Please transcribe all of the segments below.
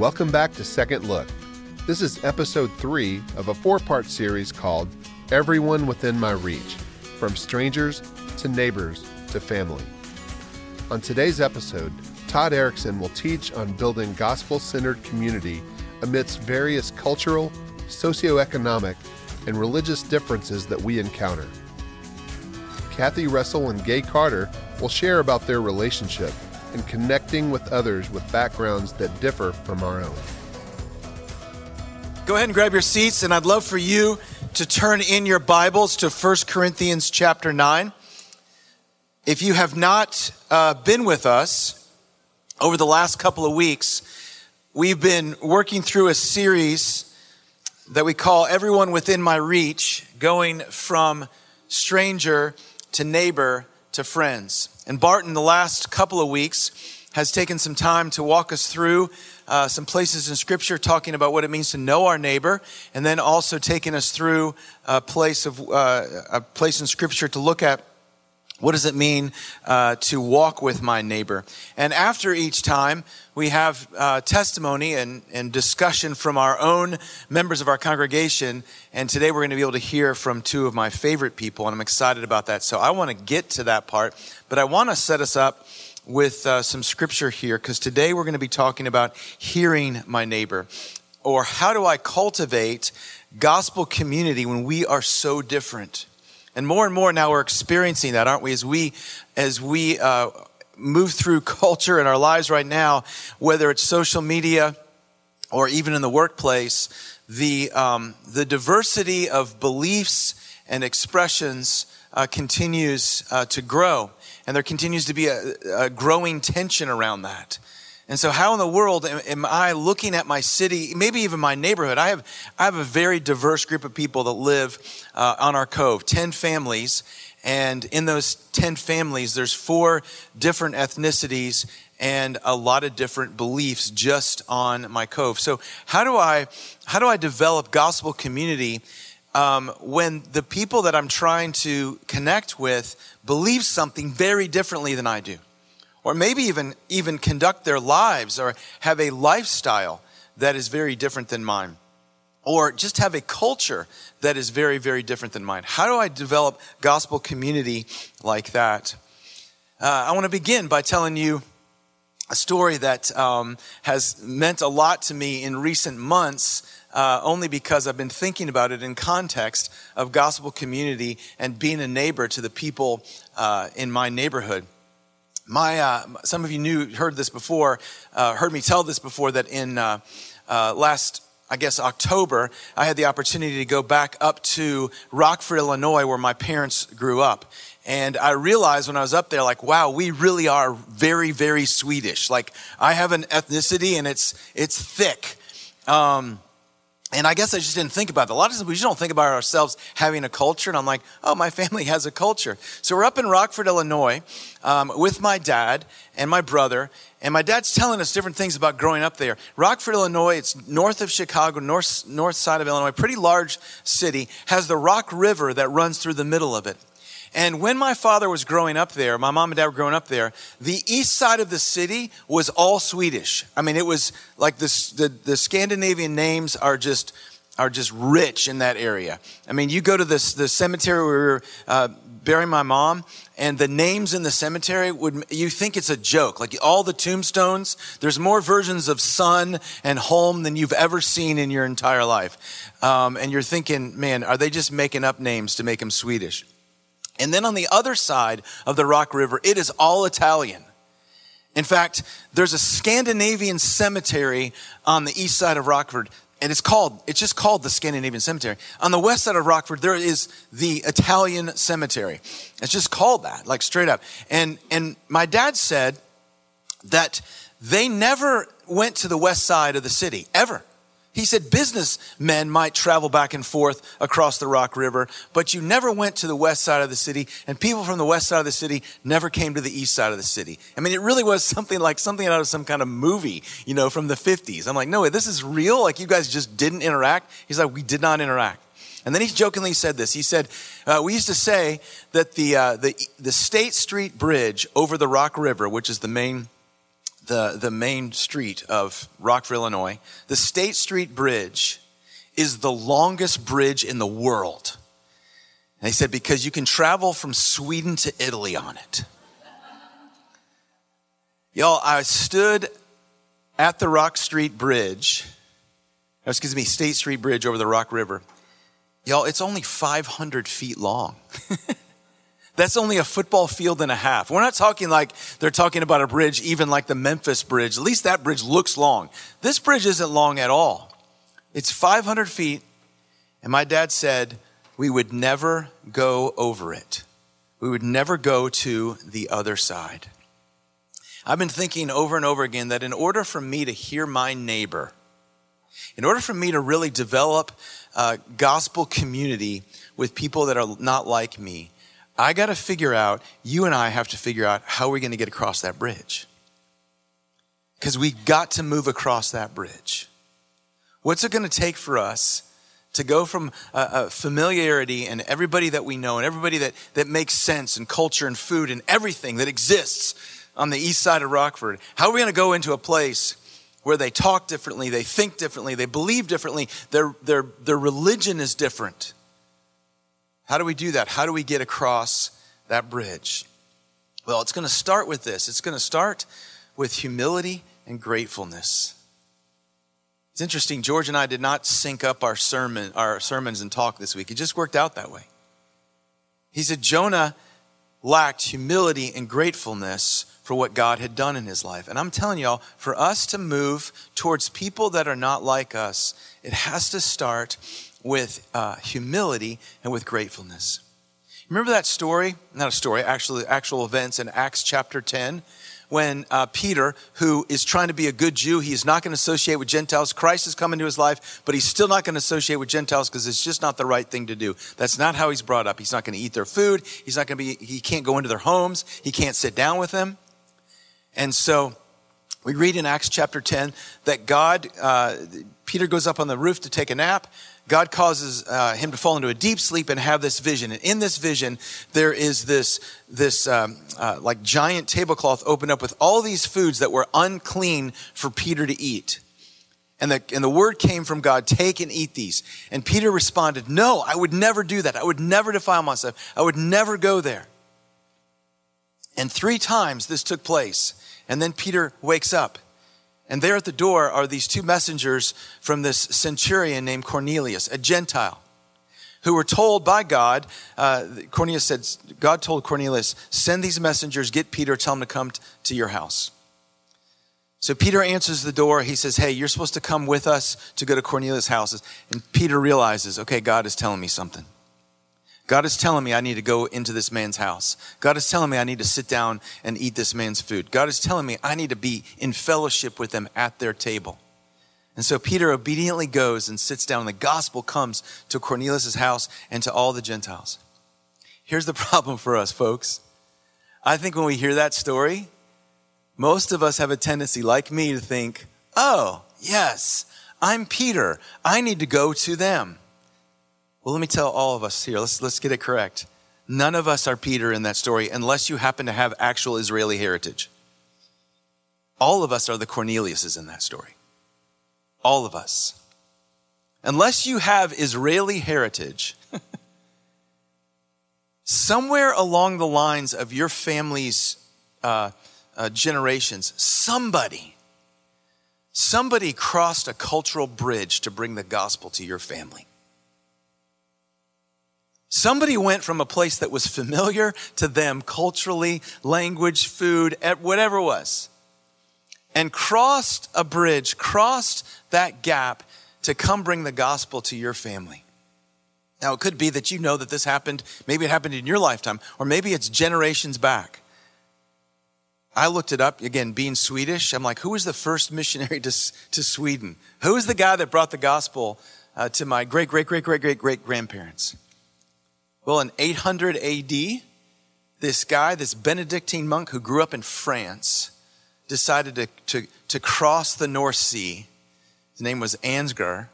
Welcome back to Second Look. This is episode three of a four part series called Everyone Within My Reach From Strangers to Neighbors to Family. On today's episode, Todd Erickson will teach on building gospel centered community amidst various cultural, socioeconomic, and religious differences that we encounter. Kathy Russell and Gay Carter will share about their relationship and connecting with others with backgrounds that differ from our own. Go ahead and grab your seats, and I'd love for you to turn in your Bibles to 1 Corinthians chapter 9. If you have not uh, been with us over the last couple of weeks, we've been working through a series that we call Everyone Within My Reach, going from stranger to neighbor to friends. And Barton, the last couple of weeks, has taken some time to walk us through uh, some places in Scripture talking about what it means to know our neighbor, and then also taking us through a place of uh, a place in Scripture to look at what does it mean uh, to walk with my neighbor? And after each time, we have uh, testimony and, and discussion from our own members of our congregation. And today we're going to be able to hear from two of my favorite people, and I'm excited about that. So I want to get to that part, but I want to set us up with uh, some scripture here because today we're going to be talking about hearing my neighbor or how do I cultivate gospel community when we are so different. And more and more now we're experiencing that, aren't we? As we, as we uh, move through culture in our lives right now, whether it's social media or even in the workplace, the, um, the diversity of beliefs and expressions uh, continues uh, to grow. And there continues to be a, a growing tension around that. And so, how in the world am, am, I looking at my city, maybe even my neighborhood? I have, I have a very diverse group of people that live uh, on our cove, 10 families. And in those 10 families, there's four different ethnicities and a lot of different beliefs just on my cove. So, how do I, how do I develop gospel community um, when the people that I'm trying to connect with believe something very differently than I do? Or maybe even even conduct their lives or have a lifestyle that is very different than mine. Or just have a culture that is very very different than mine. How do i develop gospel community like that? Uh, i want to begin by telling you a story that um, has meant a lot to me in recent months uh, only because I've been thinking about it in context of gospel community and being a neighbor to the people uh, in my neighborhood my uh, some of you knew heard this before uh, heard me tell this before that in uh, uh, last i guess october i had the opportunity to go back up to rockford illinois where my parents grew up. And i realized when i was up there like wow we really are very very swedish. Like i have an ethnicity and it's it's thick. Um, and I guess I just didn't think about it. A lot of times we just don't think about ourselves having a culture. And I'm like, oh, my family has a culture. So we're up in Rockford, Illinois, um, with my dad and my brother. And my dad's telling us different things about growing up there. Rockford, Illinois, it's north of Chicago, north, north side of Illinois, pretty large city, has the Rock River that runs through the middle of it. And when my father was growing up there, my mom and dad were growing up there, the east side of the city was all Swedish. I mean, it was like the, the Scandinavian names are just, are just rich in that area. I mean, you go to this, the cemetery where we were uh, burying my mom, and the names in the cemetery would, you think it's a joke. Like all the tombstones, there's more versions of son and home than you've ever seen in your entire life. Um, and you're thinking, man, are they just making up names to make them Swedish? And then on the other side of the Rock River, it is all Italian. In fact, there's a Scandinavian cemetery on the east side of Rockford, and it's called, it's just called the Scandinavian Cemetery. On the west side of Rockford, there is the Italian Cemetery. It's just called that, like straight up. And, and my dad said that they never went to the west side of the city, ever. He said businessmen might travel back and forth across the Rock River, but you never went to the west side of the city, and people from the west side of the city never came to the east side of the city. I mean, it really was something like something out of some kind of movie, you know, from the 50s. I'm like, no this is real? Like, you guys just didn't interact? He's like, we did not interact. And then he jokingly said this. He said, uh, We used to say that the, uh, the, the State Street Bridge over the Rock River, which is the main the, the main street of Rockford, Illinois, the State Street Bridge is the longest bridge in the world. And they said, because you can travel from Sweden to Italy on it. Y'all, I stood at the Rock Street Bridge, excuse me, State Street Bridge over the Rock River. Y'all, it's only 500 feet long. That's only a football field and a half. We're not talking like they're talking about a bridge, even like the Memphis Bridge. At least that bridge looks long. This bridge isn't long at all. It's 500 feet. And my dad said we would never go over it. We would never go to the other side. I've been thinking over and over again that in order for me to hear my neighbor, in order for me to really develop a gospel community with people that are not like me, I got to figure out, you and I have to figure out how we're going to get across that bridge. Because we got to move across that bridge. What's it going to take for us to go from familiarity and everybody that we know and everybody that, that makes sense and culture and food and everything that exists on the east side of Rockford? How are we going to go into a place where they talk differently, they think differently, they believe differently, their, their, their religion is different? How do we do that? How do we get across that bridge? Well, it's going to start with this. It's going to start with humility and gratefulness. It's interesting. George and I did not sync up our sermon, our sermons and talk this week. It just worked out that way. He said Jonah lacked humility and gratefulness for what God had done in his life. And I'm telling y'all, for us to move towards people that are not like us, it has to start with uh, humility and with gratefulness. Remember that story? Not a story, actually, actual events in Acts chapter 10 when uh, Peter, who is trying to be a good Jew, he is not going to associate with Gentiles. Christ has come into his life, but he's still not going to associate with Gentiles because it's just not the right thing to do. That's not how he's brought up. He's not going to eat their food. He's not going to be, he can't go into their homes. He can't sit down with them. And so we read in Acts chapter 10 that God, uh, Peter goes up on the roof to take a nap. God causes uh, him to fall into a deep sleep and have this vision. And in this vision, there is this, this um, uh, like giant tablecloth opened up with all these foods that were unclean for Peter to eat. And the, and the word came from God, take and eat these. And Peter responded, No, I would never do that. I would never defile myself. I would never go there. And three times this took place. And then Peter wakes up and there at the door are these two messengers from this centurion named Cornelius, a Gentile, who were told by God. Uh, Cornelius said, God told Cornelius, send these messengers, get Peter, tell him to come t- to your house. So Peter answers the door. He says, Hey, you're supposed to come with us to go to Cornelius' house. And Peter realizes, okay, God is telling me something. God is telling me I need to go into this man's house. God is telling me I need to sit down and eat this man's food. God is telling me I need to be in fellowship with them at their table. And so Peter obediently goes and sits down, and the gospel comes to Cornelius' house and to all the Gentiles. Here's the problem for us, folks. I think when we hear that story, most of us have a tendency, like me, to think, oh, yes, I'm Peter. I need to go to them. Well, let me tell all of us here, let's, let's get it correct. None of us are Peter in that story unless you happen to have actual Israeli heritage. All of us are the Corneliuses in that story. All of us. Unless you have Israeli heritage, somewhere along the lines of your family's uh, uh, generations, somebody, somebody crossed a cultural bridge to bring the gospel to your family. Somebody went from a place that was familiar to them culturally, language, food, whatever it was, and crossed a bridge, crossed that gap to come bring the gospel to your family. Now, it could be that you know that this happened, maybe it happened in your lifetime, or maybe it's generations back. I looked it up, again, being Swedish. I'm like, who was the first missionary to, to Sweden? Who was the guy that brought the gospel uh, to my great, great, great, great, great, great grandparents? Well, in 800 AD, this guy, this Benedictine monk who grew up in France, decided to, to, to cross the North Sea. His name was Ansgar,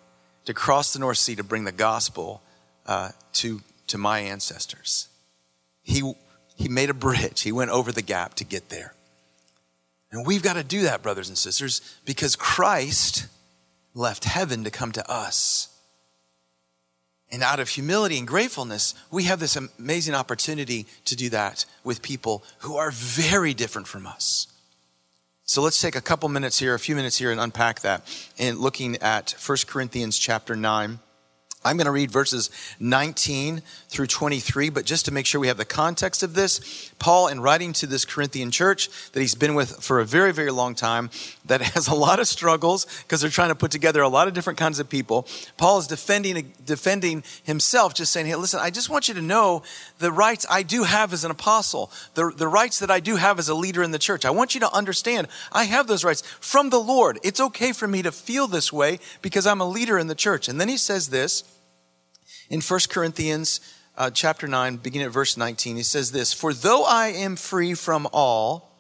to cross the North Sea to bring the gospel uh, to, to my ancestors. He, he made a bridge, he went over the gap to get there. And we've got to do that, brothers and sisters, because Christ left heaven to come to us. And out of humility and gratefulness, we have this amazing opportunity to do that with people who are very different from us. So let's take a couple minutes here, a few minutes here, and unpack that in looking at 1 Corinthians chapter 9. I'm going to read verses 19 through 23, but just to make sure we have the context of this, Paul, in writing to this Corinthian church that he's been with for a very, very long time, that has a lot of struggles because they're trying to put together a lot of different kinds of people, Paul is defending, defending himself, just saying, hey, listen, I just want you to know the rights I do have as an apostle, the, the rights that I do have as a leader in the church. I want you to understand I have those rights from the Lord. It's okay for me to feel this way because I'm a leader in the church. And then he says this, in 1 Corinthians uh, chapter 9, beginning at verse 19, he says this For though I am free from all,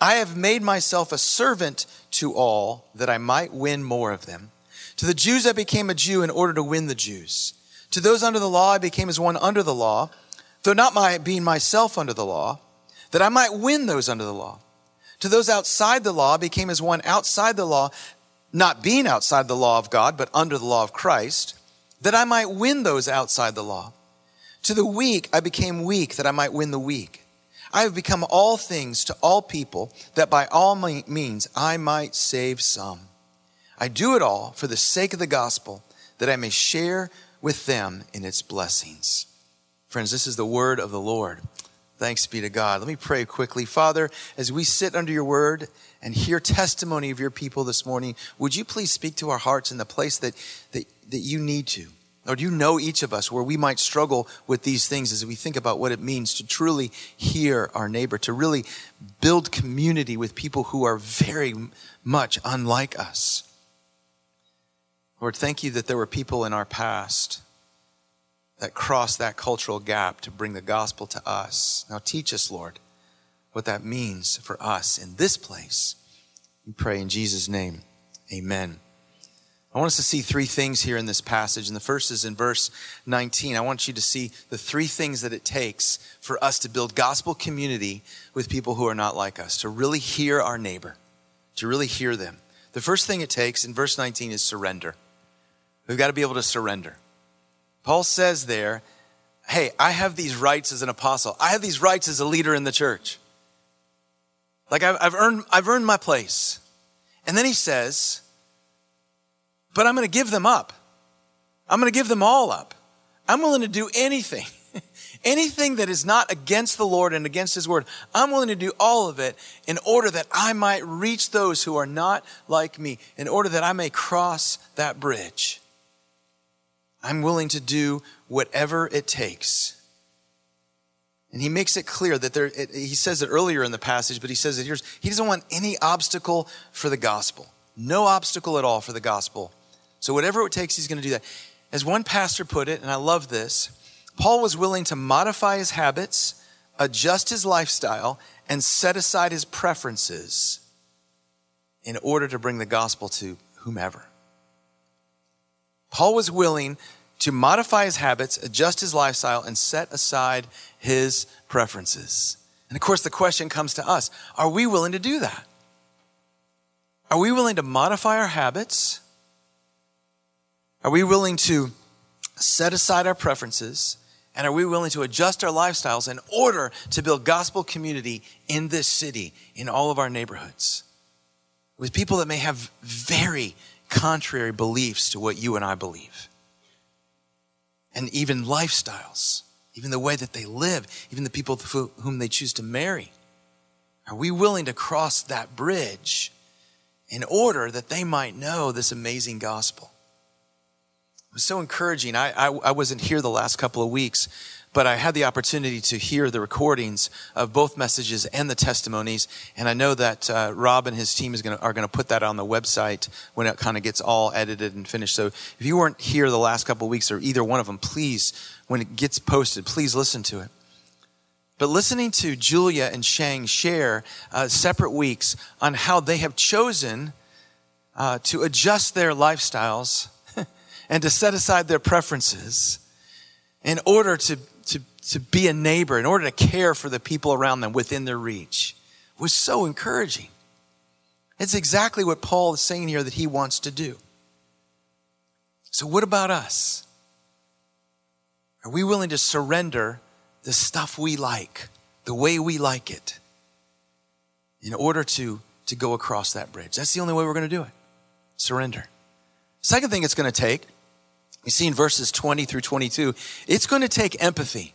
I have made myself a servant to all that I might win more of them. To the Jews I became a Jew in order to win the Jews. To those under the law I became as one under the law, though not my being myself under the law, that I might win those under the law. To those outside the law I became as one outside the law, not being outside the law of God, but under the law of Christ that I might win those outside the law. To the weak, I became weak that I might win the weak. I have become all things to all people that by all means I might save some. I do it all for the sake of the gospel that I may share with them in its blessings. Friends, this is the word of the Lord. Thanks be to God. Let me pray quickly. Father, as we sit under your word and hear testimony of your people this morning, would you please speak to our hearts in the place that, that that you need to? Lord, you know each of us where we might struggle with these things as we think about what it means to truly hear our neighbor, to really build community with people who are very much unlike us? Lord, thank you that there were people in our past that crossed that cultural gap to bring the gospel to us. Now teach us, Lord, what that means for us in this place. We pray in Jesus' name. Amen. I want us to see three things here in this passage. And the first is in verse 19. I want you to see the three things that it takes for us to build gospel community with people who are not like us, to really hear our neighbor, to really hear them. The first thing it takes in verse 19 is surrender. We've got to be able to surrender. Paul says there, Hey, I have these rights as an apostle, I have these rights as a leader in the church. Like I've, I've earned, I've earned my place. And then he says, but I'm going to give them up. I'm going to give them all up. I'm willing to do anything. anything that is not against the Lord and against His word. I'm willing to do all of it in order that I might reach those who are not like me, in order that I may cross that bridge. I'm willing to do whatever it takes. And he makes it clear that there, it, he says it earlier in the passage, but he says it here. He doesn't want any obstacle for the gospel. No obstacle at all for the gospel. So, whatever it takes, he's going to do that. As one pastor put it, and I love this, Paul was willing to modify his habits, adjust his lifestyle, and set aside his preferences in order to bring the gospel to whomever. Paul was willing to modify his habits, adjust his lifestyle, and set aside his preferences. And of course, the question comes to us are we willing to do that? Are we willing to modify our habits? Are we willing to set aside our preferences? And are we willing to adjust our lifestyles in order to build gospel community in this city, in all of our neighborhoods? With people that may have very contrary beliefs to what you and I believe. And even lifestyles, even the way that they live, even the people whom they choose to marry. Are we willing to cross that bridge in order that they might know this amazing gospel? Was so encouraging. I, I, I, wasn't here the last couple of weeks, but I had the opportunity to hear the recordings of both messages and the testimonies. And I know that uh, Rob and his team is gonna, are going to put that on the website when it kind of gets all edited and finished. So if you weren't here the last couple of weeks or either one of them, please, when it gets posted, please listen to it. But listening to Julia and Shang share uh, separate weeks on how they have chosen uh, to adjust their lifestyles and to set aside their preferences in order to, to, to be a neighbor, in order to care for the people around them within their reach was so encouraging. It's exactly what Paul is saying here that he wants to do. So, what about us? Are we willing to surrender the stuff we like, the way we like it, in order to, to go across that bridge? That's the only way we're going to do it. Surrender. Second thing it's going to take, you see in verses 20 through 22, it's going to take empathy.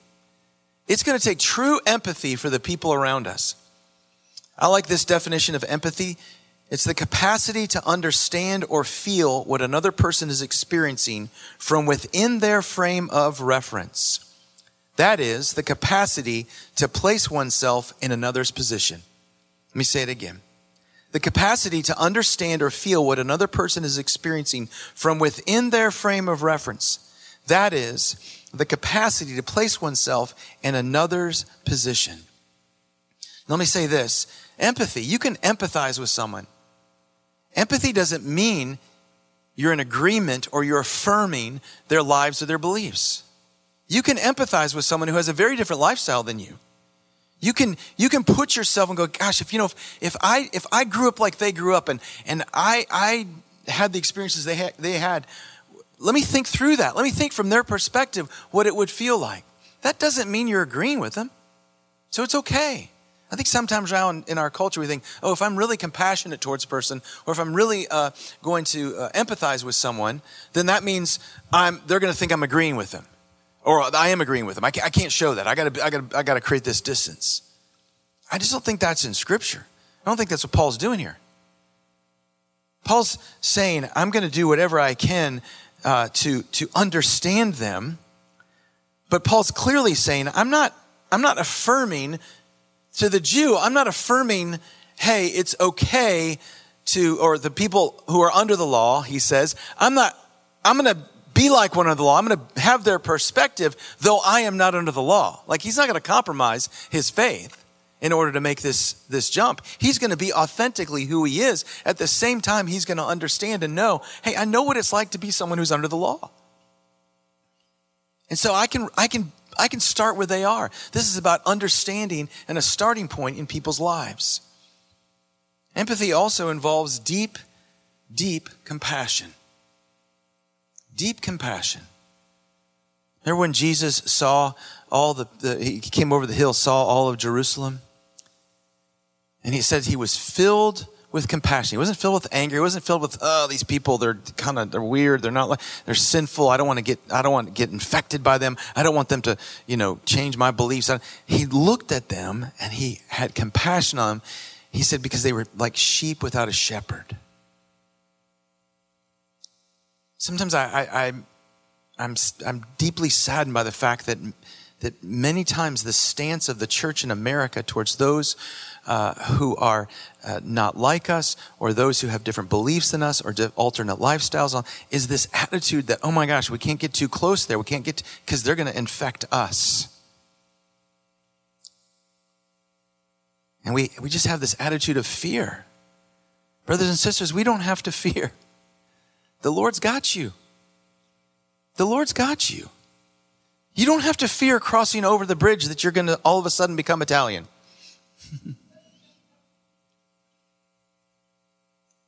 It's going to take true empathy for the people around us. I like this definition of empathy. It's the capacity to understand or feel what another person is experiencing from within their frame of reference. That is, the capacity to place oneself in another's position. Let me say it again. The capacity to understand or feel what another person is experiencing from within their frame of reference. That is, the capacity to place oneself in another's position. Let me say this empathy. You can empathize with someone. Empathy doesn't mean you're in agreement or you're affirming their lives or their beliefs. You can empathize with someone who has a very different lifestyle than you. You can, you can put yourself and go, gosh, if you know, if, if I, if I grew up like they grew up and, and I, I had the experiences they had, they had, let me think through that. Let me think from their perspective what it would feel like. That doesn't mean you're agreeing with them. So it's okay. I think sometimes around in our culture we think, oh, if I'm really compassionate towards a person, or if I'm really uh, going to uh, empathize with someone, then that means I'm, they're going to think I'm agreeing with them, or I am agreeing with them. I can't, I can't show that. I got to, I got to, I got to create this distance. I just don't think that's in Scripture. I don't think that's what Paul's doing here. Paul's saying, I'm going to do whatever I can uh, to to understand them, but Paul's clearly saying, I'm not, I'm not affirming to the Jew, I'm not affirming, hey, it's okay to, or the people who are under the law, he says, I'm not, I'm going to be like one under the law. I'm going to have their perspective, though I am not under the law. Like he's not going to compromise his faith in order to make this, this jump. He's going to be authentically who he is. At the same time, he's going to understand and know, hey, I know what it's like to be someone who's under the law. And so I can, I can I can start where they are. This is about understanding and a starting point in people's lives. Empathy also involves deep, deep compassion. Deep compassion. Remember when Jesus saw all the, the, he came over the hill, saw all of Jerusalem? And he said he was filled with compassion. He wasn't filled with anger. He wasn't filled with, oh, these people, they're kind of, they're weird. They're not like, they're sinful. I don't want to get, I don't want to get infected by them. I don't want them to, you know, change my beliefs. He looked at them and he had compassion on them. He said, because they were like sheep without a shepherd. Sometimes I, I, I I'm, I'm deeply saddened by the fact that, that many times the stance of the church in America towards those uh, who are uh, not like us or those who have different beliefs than us or alternate lifestyles is this attitude that, oh my gosh, we can't get too close there. We can't get, because they're going to infect us. And we, we just have this attitude of fear. Brothers and sisters, we don't have to fear. The Lord's got you. The Lord's got you. You don't have to fear crossing over the bridge that you're going to all of a sudden become Italian.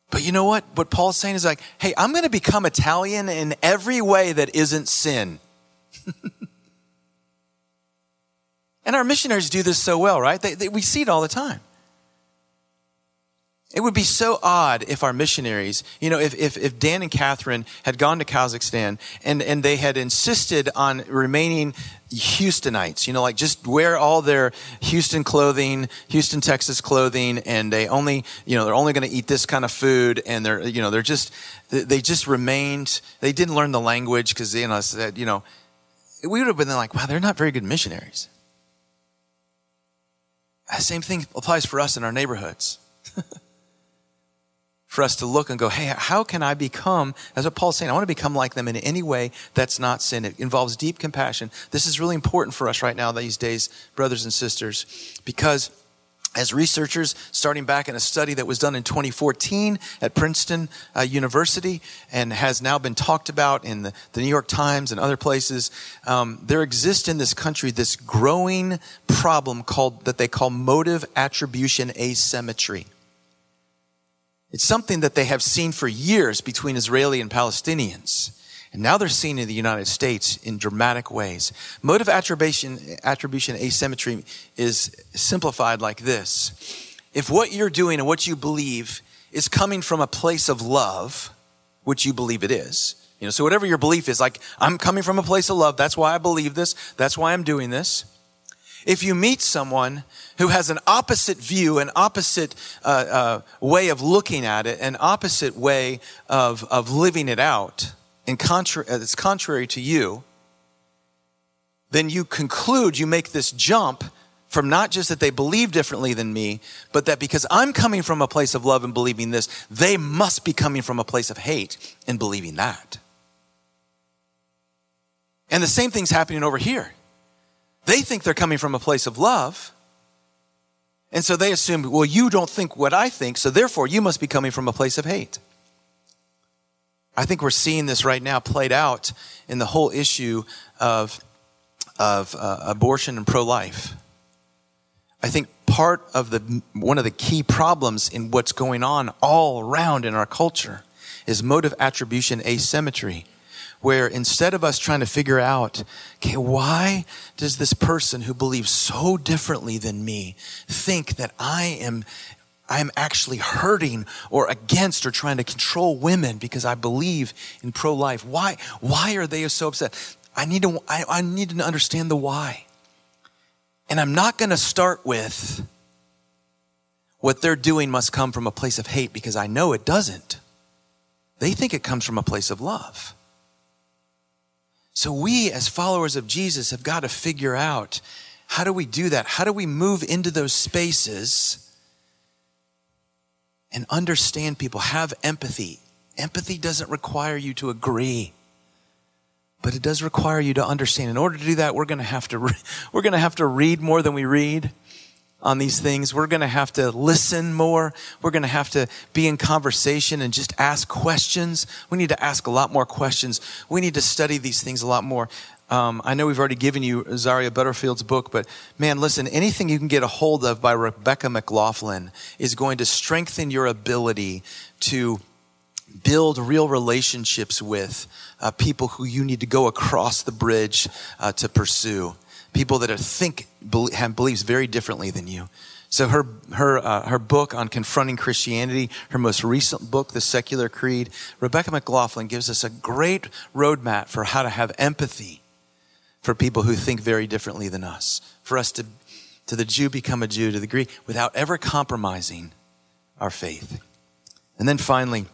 But you know what? What Paul's saying is like, hey, I'm going to become Italian in every way that isn't sin. and our missionaries do this so well, right? They, they, we see it all the time. It would be so odd if our missionaries, you know, if, if, if, Dan and Catherine had gone to Kazakhstan and, and they had insisted on remaining Houstonites, you know, like just wear all their Houston clothing, Houston, Texas clothing, and they only, you know, they're only going to eat this kind of food, and they're, you know, they're just, they just remained, they didn't learn the language because, you know, said, you know, we would have been like, wow, they're not very good missionaries. The same thing applies for us in our neighborhoods. for us to look and go, hey, how can I become, as what Paul's saying, I want to become like them in any way that's not sin. It involves deep compassion. This is really important for us right now, these days, brothers and sisters, because as researchers, starting back in a study that was done in 2014 at Princeton uh, University and has now been talked about in the, the New York Times and other places, um, there exists in this country this growing problem called that they call motive attribution asymmetry. It's something that they have seen for years between Israeli and Palestinians. And now they're seen in the United States in dramatic ways. Motive attribution, attribution asymmetry is simplified like this. If what you're doing and what you believe is coming from a place of love, which you believe it is, you know, so whatever your belief is, like, I'm coming from a place of love, that's why I believe this, that's why I'm doing this. If you meet someone who has an opposite view, an opposite uh, uh, way of looking at it, an opposite way of, of living it out, and contra- it's contrary to you, then you conclude, you make this jump from not just that they believe differently than me, but that because I'm coming from a place of love and believing this, they must be coming from a place of hate and believing that. And the same thing's happening over here. They think they're coming from a place of love. And so they assume, well, you don't think what I think, so therefore you must be coming from a place of hate. I think we're seeing this right now played out in the whole issue of, of uh, abortion and pro life. I think part of the, one of the key problems in what's going on all around in our culture is motive attribution asymmetry where instead of us trying to figure out, okay, why does this person who believes so differently than me think that I am I'm actually hurting or against or trying to control women because I believe in pro-life. Why, why are they so upset? I need to, I, I need to understand the why. And I'm not going to start with what they're doing must come from a place of hate because I know it doesn't. They think it comes from a place of love. So we, as followers of Jesus, have got to figure out how do we do that? How do we move into those spaces and understand people, have empathy? Empathy doesn't require you to agree, but it does require you to understand. In order to do that, we're going to have to, re- we're going to have to read more than we read on these things. We're going to have to listen more. We're going to have to be in conversation and just ask questions. We need to ask a lot more questions. We need to study these things a lot more. Um, I know we've already given you Rosaria Butterfield's book, but man, listen, anything you can get a hold of by Rebecca McLaughlin is going to strengthen your ability to build real relationships with uh, people who you need to go across the bridge uh, to pursue people that are think have beliefs very differently than you. So her her uh, her book on confronting Christianity, her most recent book, The Secular Creed, Rebecca McLaughlin gives us a great roadmap for how to have empathy for people who think very differently than us. For us to to the Jew become a Jew, to the Greek, without ever compromising our faith. And then finally,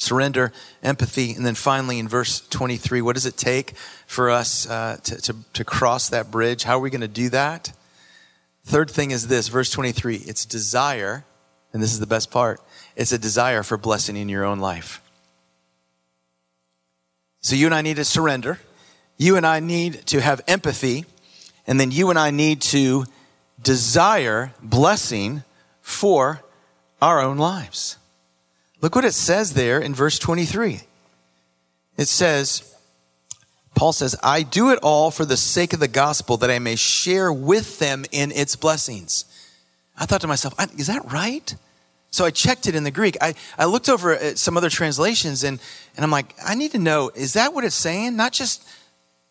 surrender, empathy, and then finally in verse 23, what does it take for us uh, to, to, to cross that bridge? How are we going to do that? Third thing is this, verse 23, it's desire, and this is the best part, it's a desire for blessing in your own life. So you and I need to surrender. You and I need to have empathy. And then you and I need to desire blessing for our own lives. Look what it says there in verse 23. It says, Paul says, I do it all for the sake of the gospel that I may share with them in its blessings. I thought to myself, is that right? So I checked it in the Greek. I, I looked over at some other translations and, and I'm like, I need to know, is that what it's saying? Not just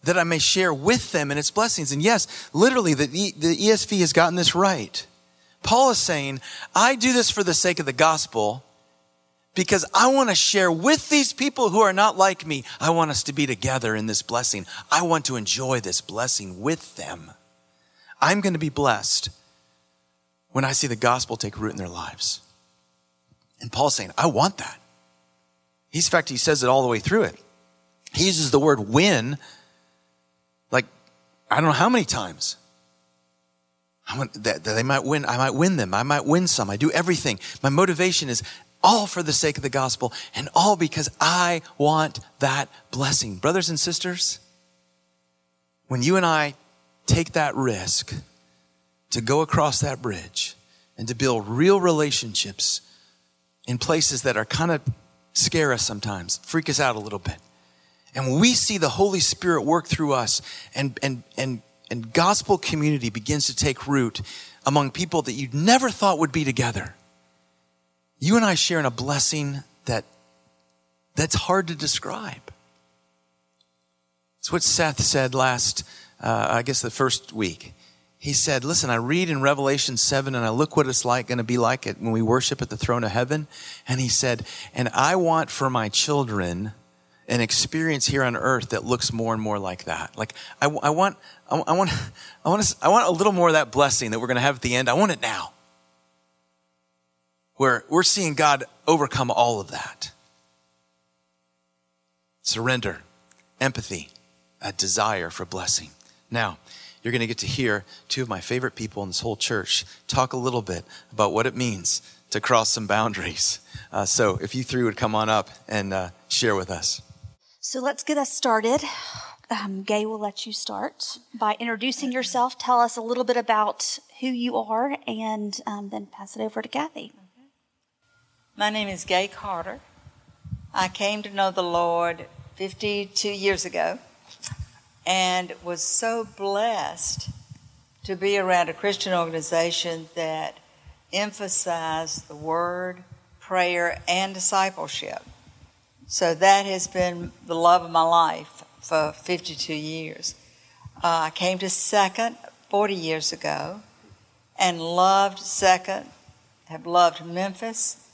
that I may share with them in its blessings. And yes, literally, the, the ESV has gotten this right. Paul is saying, I do this for the sake of the gospel because I want to share with these people who are not like me. I want us to be together in this blessing. I want to enjoy this blessing with them. I'm going to be blessed when I see the gospel take root in their lives. And Paul's saying, I want that. He's, in fact, he says it all the way through it. He uses the word win like, I don't know how many times. I want that, that they might win. I might win them. I might win some. I do everything. My motivation is all for the sake of the gospel and all because I want that blessing. Brothers and sisters, when you and I take that risk to go across that bridge and to build real relationships in places that are kind of scare us sometimes, freak us out a little bit. And we see the Holy Spirit work through us and, and, and, and gospel community begins to take root among people that you'd never thought would be together, you and I share in a blessing that that's hard to describe. It's what Seth said last, uh, I guess, the first week. He said, Listen, I read in Revelation 7 and I look what it's like, going to be like it when we worship at the throne of heaven. And he said, And I want for my children an experience here on earth that looks more and more like that. Like, I, I want, I, I, want, I want, I want a little more of that blessing that we're going to have at the end. I want it now. Where we're seeing God overcome all of that. Surrender, empathy, a desire for blessing. Now, you're going to get to hear two of my favorite people in this whole church talk a little bit about what it means to cross some boundaries. Uh, so, if you three would come on up and uh, share with us. So let's get us started. Um, Gay will let you start by introducing yourself. Tell us a little bit about who you are, and um, then pass it over to Kathy. My name is Gay Carter. I came to know the Lord 52 years ago and was so blessed to be around a Christian organization that emphasized the word, prayer, and discipleship. So that has been the love of my life for 52 years. Uh, I came to Second 40 years ago and loved Second, have loved Memphis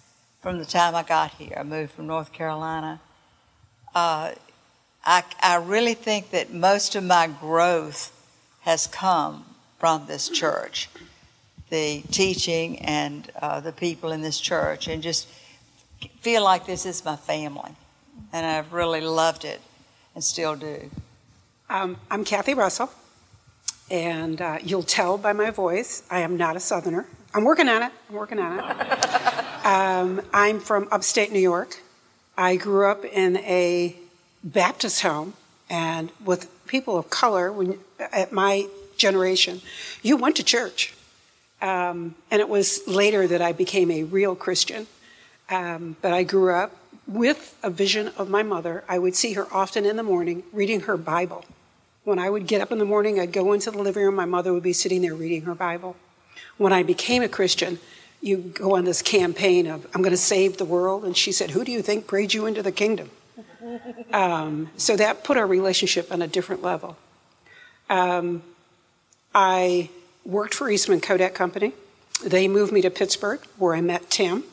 from the time I got here. I moved from North Carolina. Uh, I, I really think that most of my growth has come from this church the teaching and uh, the people in this church, and just feel like this is my family and I've really loved it and still do. Um, I'm Kathy Russell, and uh, you'll tell by my voice I am not a Southerner. I'm working on it. I'm working on it. um, I'm from upstate New York. I grew up in a Baptist home, and with people of color, when at my generation, you went to church. Um, and it was later that I became a real Christian. Um, but I grew up with a vision of my mother. I would see her often in the morning reading her Bible. When I would get up in the morning, I'd go into the living room, my mother would be sitting there reading her Bible. When I became a Christian, you go on this campaign of, I'm going to save the world. And she said, Who do you think prayed you into the kingdom? Um, so that put our relationship on a different level. Um, I worked for Eastman Kodak Company. They moved me to Pittsburgh, where I met Tim.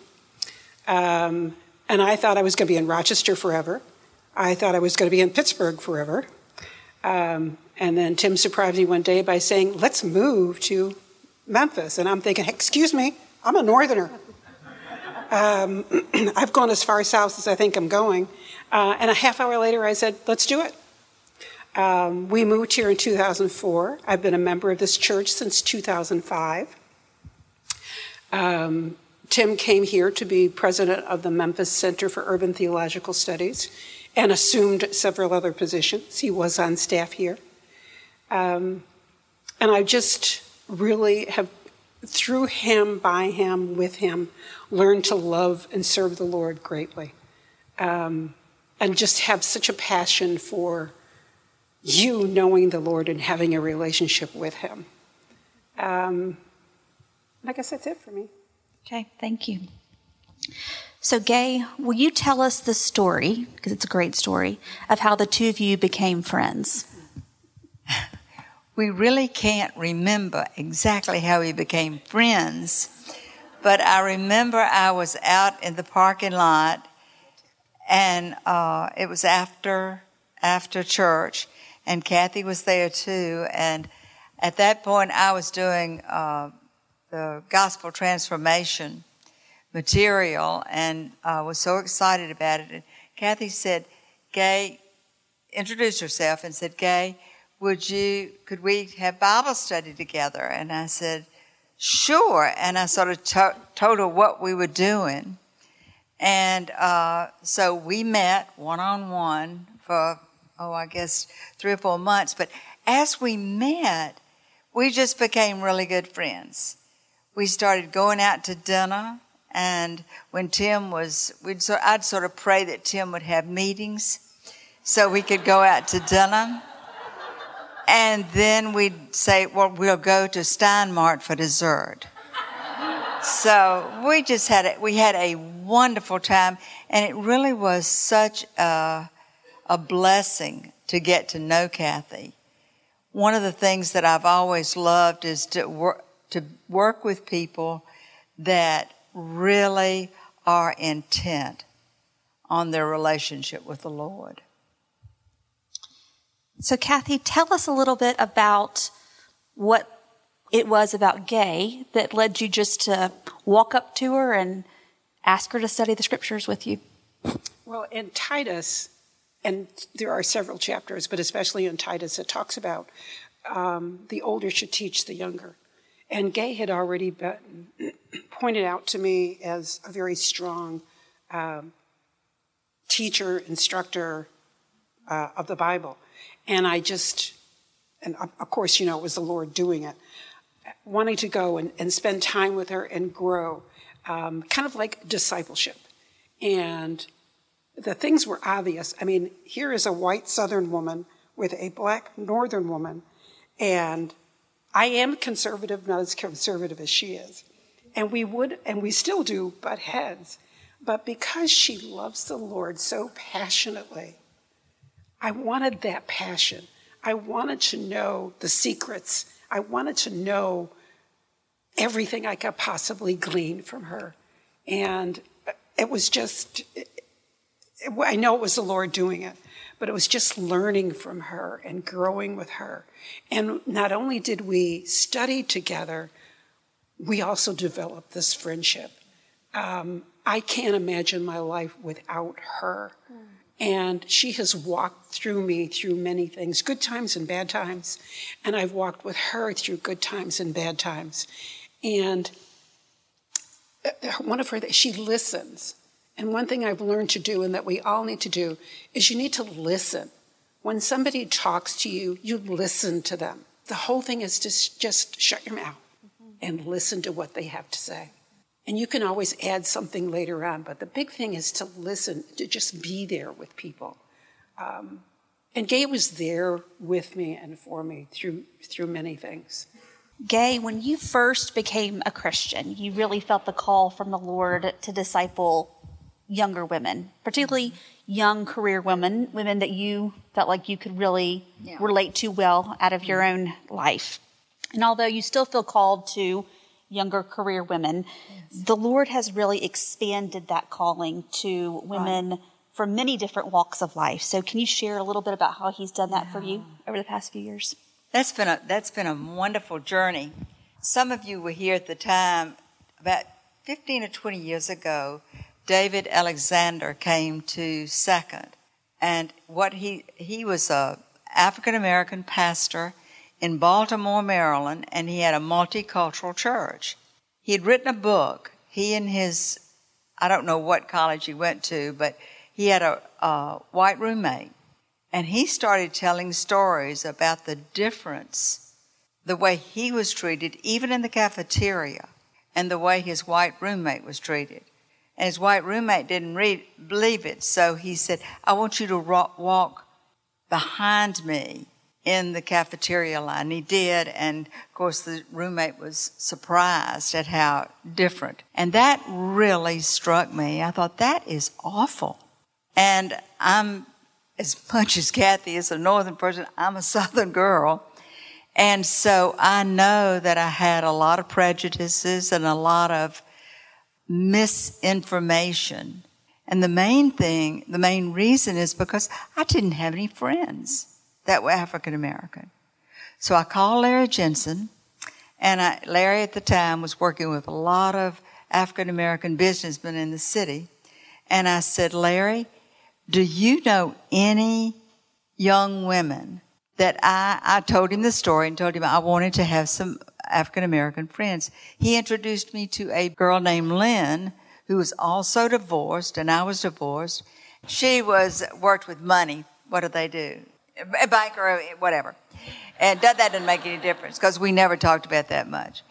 Um, and I thought I was going to be in Rochester forever. I thought I was going to be in Pittsburgh forever. Um, and then Tim surprised me one day by saying, Let's move to Memphis. And I'm thinking, Excuse me, I'm a northerner. Um, I've gone as far south as I think I'm going. Uh, and a half hour later, I said, Let's do it. Um, we moved here in 2004. I've been a member of this church since 2005. Um, Tim came here to be president of the Memphis Center for Urban Theological Studies and assumed several other positions. He was on staff here. Um, and I just really have, through him, by him, with him, learn to love and serve the Lord greatly. Um, and just have such a passion for you knowing the Lord and having a relationship with Him. Um, I guess that's it for me. Okay, thank you. So, Gay, will you tell us the story, because it's a great story, of how the two of you became friends? We really can't remember exactly how we became friends, but I remember I was out in the parking lot and uh, it was after after church, and Kathy was there too. And at that point, I was doing uh, the gospel transformation material and uh, was so excited about it. And Kathy said, Gay, introduced herself and said, Gay, would you, could we have Bible study together? And I said, sure. And I sort of to- told her what we were doing. And uh, so we met one on one for, oh, I guess three or four months. But as we met, we just became really good friends we started going out to dinner. And when Tim was, we'd sort, I'd sort of pray that Tim would have meetings so we could go out to dinner. And then we'd say, well, we'll go to Steinmart for dessert. so we just had a, we had a wonderful time, and it really was such a, a blessing to get to know Kathy. One of the things that I've always loved is to work to work with people that really are intent on their relationship with the Lord. So, Kathy, tell us a little bit about what it was about Gay that led you just to walk up to her and ask her to study the scriptures with you. Well, in Titus, and there are several chapters, but especially in Titus, it talks about um, the older should teach the younger. And Gay had already been pointed out to me as a very strong um, teacher, instructor uh, of the Bible. And I just, and of course, you know, it was the Lord doing it, wanting to go and, and spend time with her and grow, um, kind of like discipleship. And the things were obvious. I mean, here is a white Southern woman with a black Northern woman, and I am conservative, not as conservative as she is. And we would, and we still do, butt heads. But because she loves the Lord so passionately, I wanted that passion. I wanted to know the secrets. I wanted to know everything I could possibly glean from her. And it was just, I know it was the Lord doing it, but it was just learning from her and growing with her. And not only did we study together, we also developed this friendship. Um, I can't imagine my life without her. Mm. And she has walked through me through many things, good times and bad times. And I've walked with her through good times and bad times. And uh, one of her, she listens. And one thing I've learned to do, and that we all need to do, is you need to listen. When somebody talks to you, you listen to them. The whole thing is just, just shut your mouth and listen to what they have to say. And you can always add something later on, but the big thing is to listen, to just be there with people. Um, and Gay was there with me and for me through through many things. Gay, when you first became a Christian, you really felt the call from the Lord to disciple younger women, particularly young career women, women that you felt like you could really yeah. relate to well out of your own life. And although you still feel called to younger career women, yes. the Lord has really expanded that calling to women right. from many different walks of life. So can you share a little bit about how he's done that yeah. for you over the past few years? That's been a that's been a wonderful journey. Some of you were here at the time about 15 or 20 years ago. David Alexander came to Second, and what he he was a African American pastor in Baltimore, Maryland, and he had a multicultural church. He had written a book. He and his, I don't know what college he went to, but he had a, a white roommate. And he started telling stories about the difference, the way he was treated, even in the cafeteria, and the way his white roommate was treated. And his white roommate didn't read, believe it, so he said, I want you to walk behind me in the cafeteria line. He did, and of course, the roommate was surprised at how different. And that really struck me. I thought, that is awful. And I'm, as much as Kathy is a northern person, I'm a southern girl. And so I know that I had a lot of prejudices and a lot of misinformation. And the main thing, the main reason is because I didn't have any friends that were African American. So I called Larry Jensen, and I, Larry at the time was working with a lot of African American businessmen in the city. And I said, Larry, do you know any young women that I, I told him the story and told him I wanted to have some African American friends. He introduced me to a girl named Lynn who was also divorced and I was divorced. She was worked with money. What do they do? A banker, or whatever. And that, that didn't make any difference because we never talked about that much.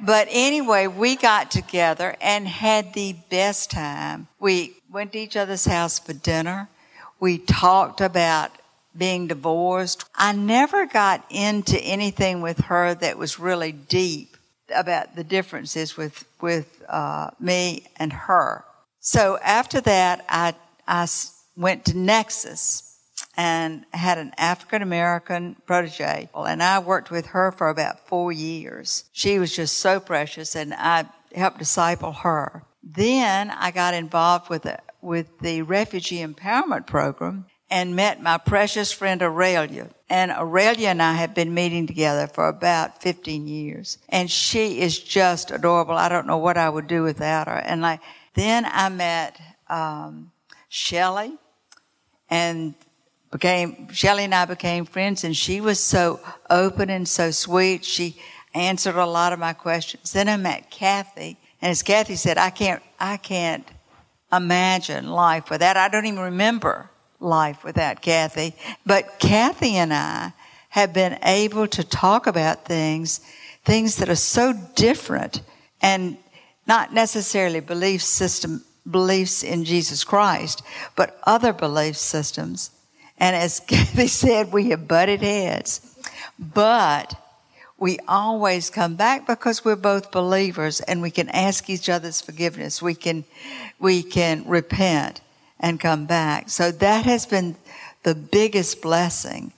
But anyway, we got together and had the best time. We went to each other's house for dinner. We talked about being divorced. I never got into anything with her that was really deep. about the differences with with uh, me and her. So after that, I I went to Nexus and had an African American protege, and I worked with her for about four years. She was just so precious, and I helped disciple her. Then I got involved with the, with the Refugee Empowerment Program and met my precious friend Aurelia. And Aurelia and I have been meeting together for about 15 years. And she is just adorable. I don't know what I would do without her. And like, then I met, um, Shelley and became, Shelley and I became friends and she was so open and so sweet. She answered a lot of my questions. Then I met Kathy and as Kathy said, I can't, I can't imagine life without, I don't even remember life without Kathy. But Kathy and I have been able to talk about things, things that are so different and not necessarily belief system, beliefs in Jesus Christ, but other belief systems. And as Kathy said, we have butted heads. But we always come back because we're both believers and we can ask each other's forgiveness. We can, we can repent and come back. So that has been the biggest blessing.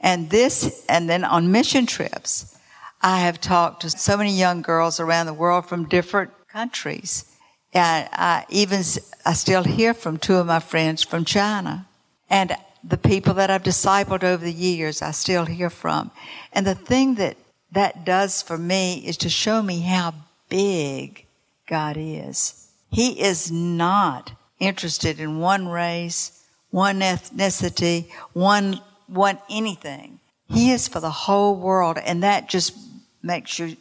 And this, and then on mission trips, I have talked to so many young girls around the world from different countries. And I even, I still hear from two of my friends from China. And the people that I've discipled over the years, I still hear from. And the thing that that does for me is to show me how big God is. He is not interested in one race, one ethnicity, one, one anything. He is for the whole world, and that just makes you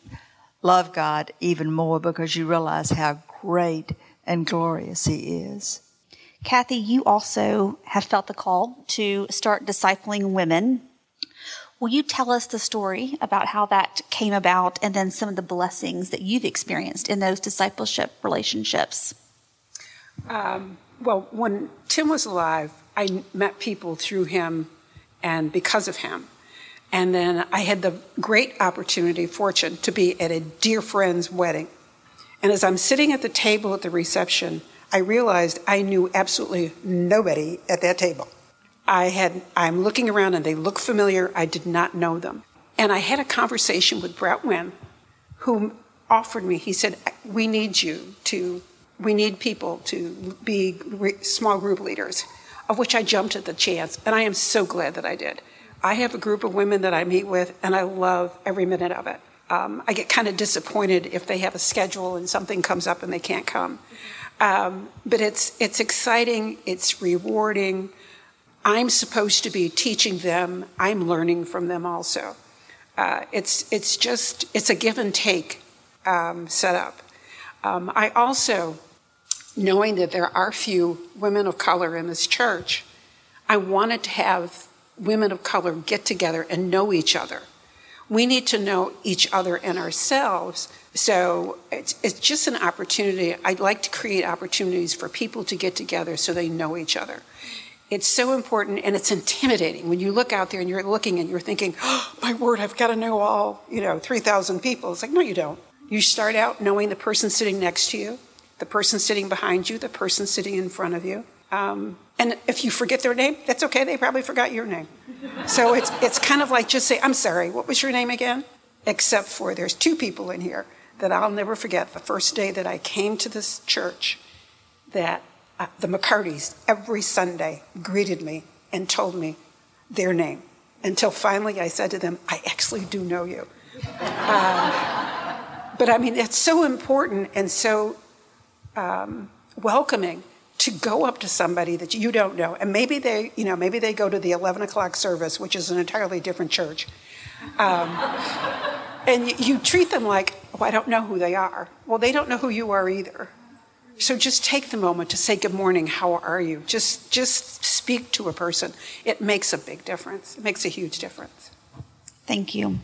love God even more because you realize how great and glorious He is. Kathy, you also have felt the call to start discipling women Will you tell us the story about how that came about and then some of the blessings that you've experienced in those discipleship relationships? Um, well, when Tim was alive, I met people through him and because of him. And then I had the great opportunity, fortune, to be at a dear friend's wedding. And as I'm sitting at the table at the reception, I realized I knew absolutely nobody at that table. I had, I'm looking around and they look familiar. I did not know them. And I had a conversation with Brett Wynn, who offered me, he said, We need you to, we need people to be small group leaders, of which I jumped at the chance. And I am so glad that I did. I have a group of women that I meet with, and I love every minute of it. Um, I get kind of disappointed if they have a schedule and something comes up and they can't come. Um, but it's, it's exciting, it's rewarding. I'm supposed to be teaching them. I'm learning from them also. Uh, it's it's just it's a give and take um, setup. Um, I also, knowing that there are few women of color in this church, I wanted to have women of color get together and know each other. We need to know each other and ourselves. So it's, it's just an opportunity. I'd like to create opportunities for people to get together so they know each other. It's so important and it's intimidating when you look out there and you're looking and you're thinking, oh, my word, I've got to know all, you know, 3,000 people. It's like, no, you don't. You start out knowing the person sitting next to you, the person sitting behind you, the person sitting in front of you. Um, and if you forget their name, that's okay. They probably forgot your name. So it's, it's kind of like just say, I'm sorry, what was your name again? Except for there's two people in here that I'll never forget. The first day that I came to this church, that uh, the McCartys every Sunday greeted me and told me their name until finally I said to them, I actually do know you. Uh, but I mean, it's so important and so um, welcoming to go up to somebody that you don't know. And maybe they, you know, maybe they go to the 11 o'clock service, which is an entirely different church. Um, and you, you treat them like, oh, I don't know who they are. Well, they don't know who you are either. So just take the moment to say good morning, how are you? Just just speak to a person. It makes a big difference. It makes a huge difference. Thank you.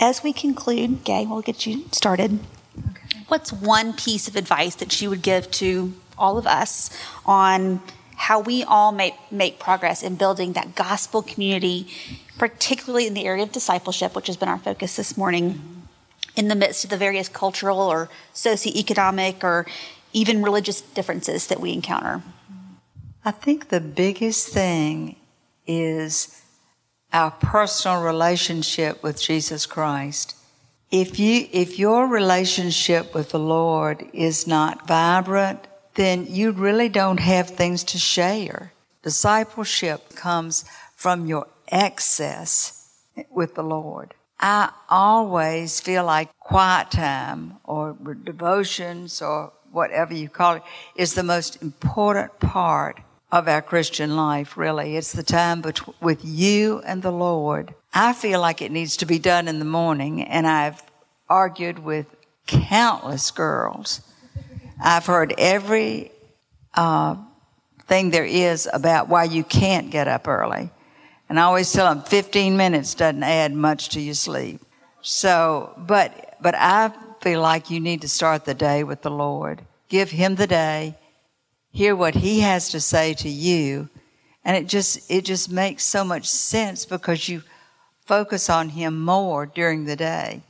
As we conclude, Gay, we'll get you started. Okay. What's one piece of advice that you would give to all of us on how we all make, make progress in building that gospel community, particularly in the area of discipleship, which has been our focus this morning, in the midst of the various cultural or socioeconomic or even religious differences that we encounter? I think the biggest thing is our personal relationship with Jesus Christ. If you, if your relationship with the Lord is not vibrant, then you really don't have things to share. Discipleship comes from your excess with the Lord. I always feel like quiet time or devotions or whatever you call it is the most important part of our Christian life, really. It's the time with you and the Lord. I feel like it needs to be done in the morning, and I've argued with countless girls. I've heard every uh, thing there is about why you can't get up early. And I always tell them 15 minutes doesn't add much to your sleep. So, but, but I feel like you need to start the day with the Lord. Give Him the day. Hear what He has to say to you. And it just, it just makes so much sense because you focus on Him more during the day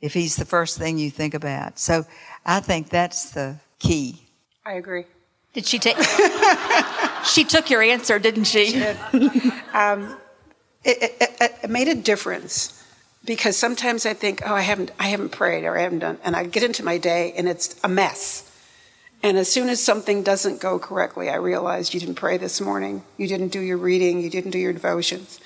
if He's the first thing you think about. So I think that's the key. I agree. Did she take? she took your answer, didn't she? she um, it, it, it, made a difference because sometimes I think, oh, I haven't, I haven't prayed or I haven't done, and I get into my day and it's a mess. And as soon as something doesn't go correctly, I realize you didn't pray this morning, you didn't do your reading, you didn't do your devotions.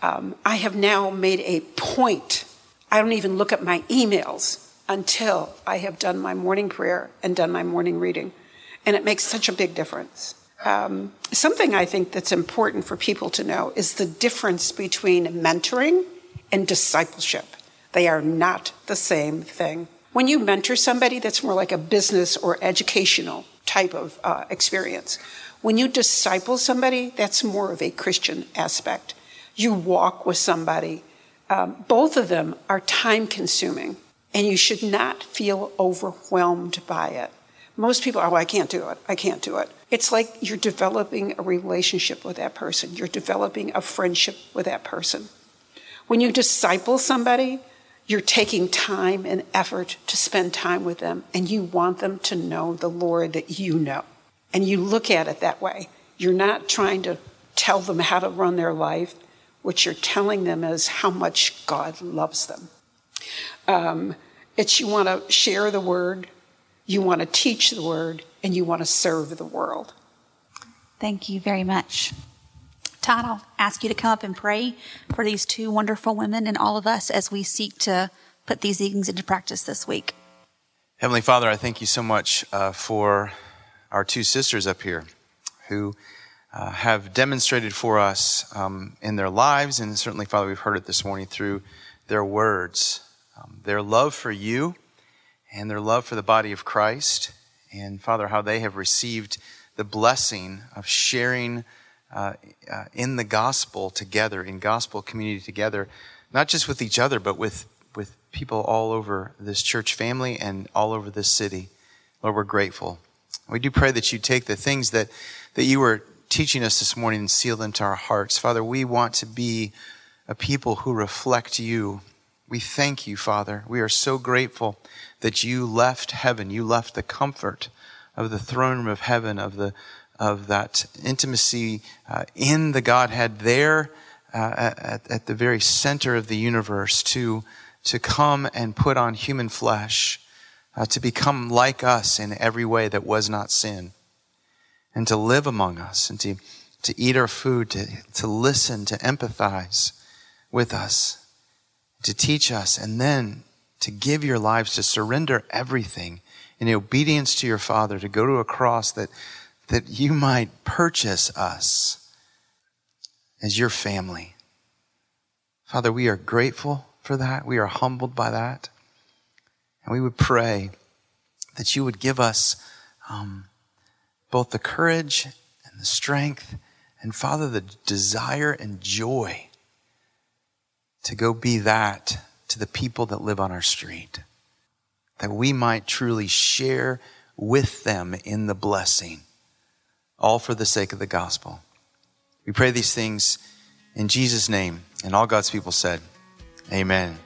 Um, I have now made a point. I don't even look at my emails until I have done my morning prayer and done my morning reading. And it makes such a big difference. Um, something I think that's important for people to know is the difference between mentoring and discipleship. They are not the same thing. When you mentor somebody, that's more like a business or educational type of uh, experience. When you disciple somebody, that's more of a Christian aspect. You walk with somebody. Um, both of them are time consuming, and you should not feel overwhelmed by it. Most people are, oh, I can't do it. I can't do it. It's like you're developing a relationship with that person, you're developing a friendship with that person. When you disciple somebody, you're taking time and effort to spend time with them, and you want them to know the Lord that you know. And you look at it that way. You're not trying to tell them how to run their life. What you're telling them is how much God loves them. Um, it's you want to share the word, you want to teach the word, and you want to serve the world. Thank you very much. Todd, I'll ask you to come up and pray for these two wonderful women and all of us as we seek to put these things into practice this week. Heavenly Father, I thank you so much uh, for our two sisters up here who uh, have demonstrated for us um, in their lives, and certainly, Father, we've heard it this morning through their words, um, their love for you and their love for the body of Christ and Father, how they have received the blessing of sharing uh, uh, in the gospel together, in gospel community together, not just with each other, but with, with people all over this church family and all over this city. Lord, we're grateful. We do pray that you take the things that, that you were teaching us this morning and seal them to our hearts. Father, we want to be a people who reflect you. We thank you, Father. We are so grateful that you left heaven, you left the comfort of the throne room of heaven, of the of that intimacy uh, in the Godhead there uh, at, at the very center of the universe to to come and put on human flesh, uh, to become like us in every way that was not sin, and to live among us, and to to eat our food, to to listen, to empathize with us, to teach us, and then to give your lives, to surrender everything in obedience to your Father, to go to a cross that, that you might purchase us as your family. Father, we are grateful for that. We are humbled by that. And we would pray that you would give us um, both the courage and the strength, and Father, the desire and joy to go be that to the people that live on our street, that we might truly share with them in the blessing, all for the sake of the gospel. We pray these things in Jesus' name, and all God's people said, Amen.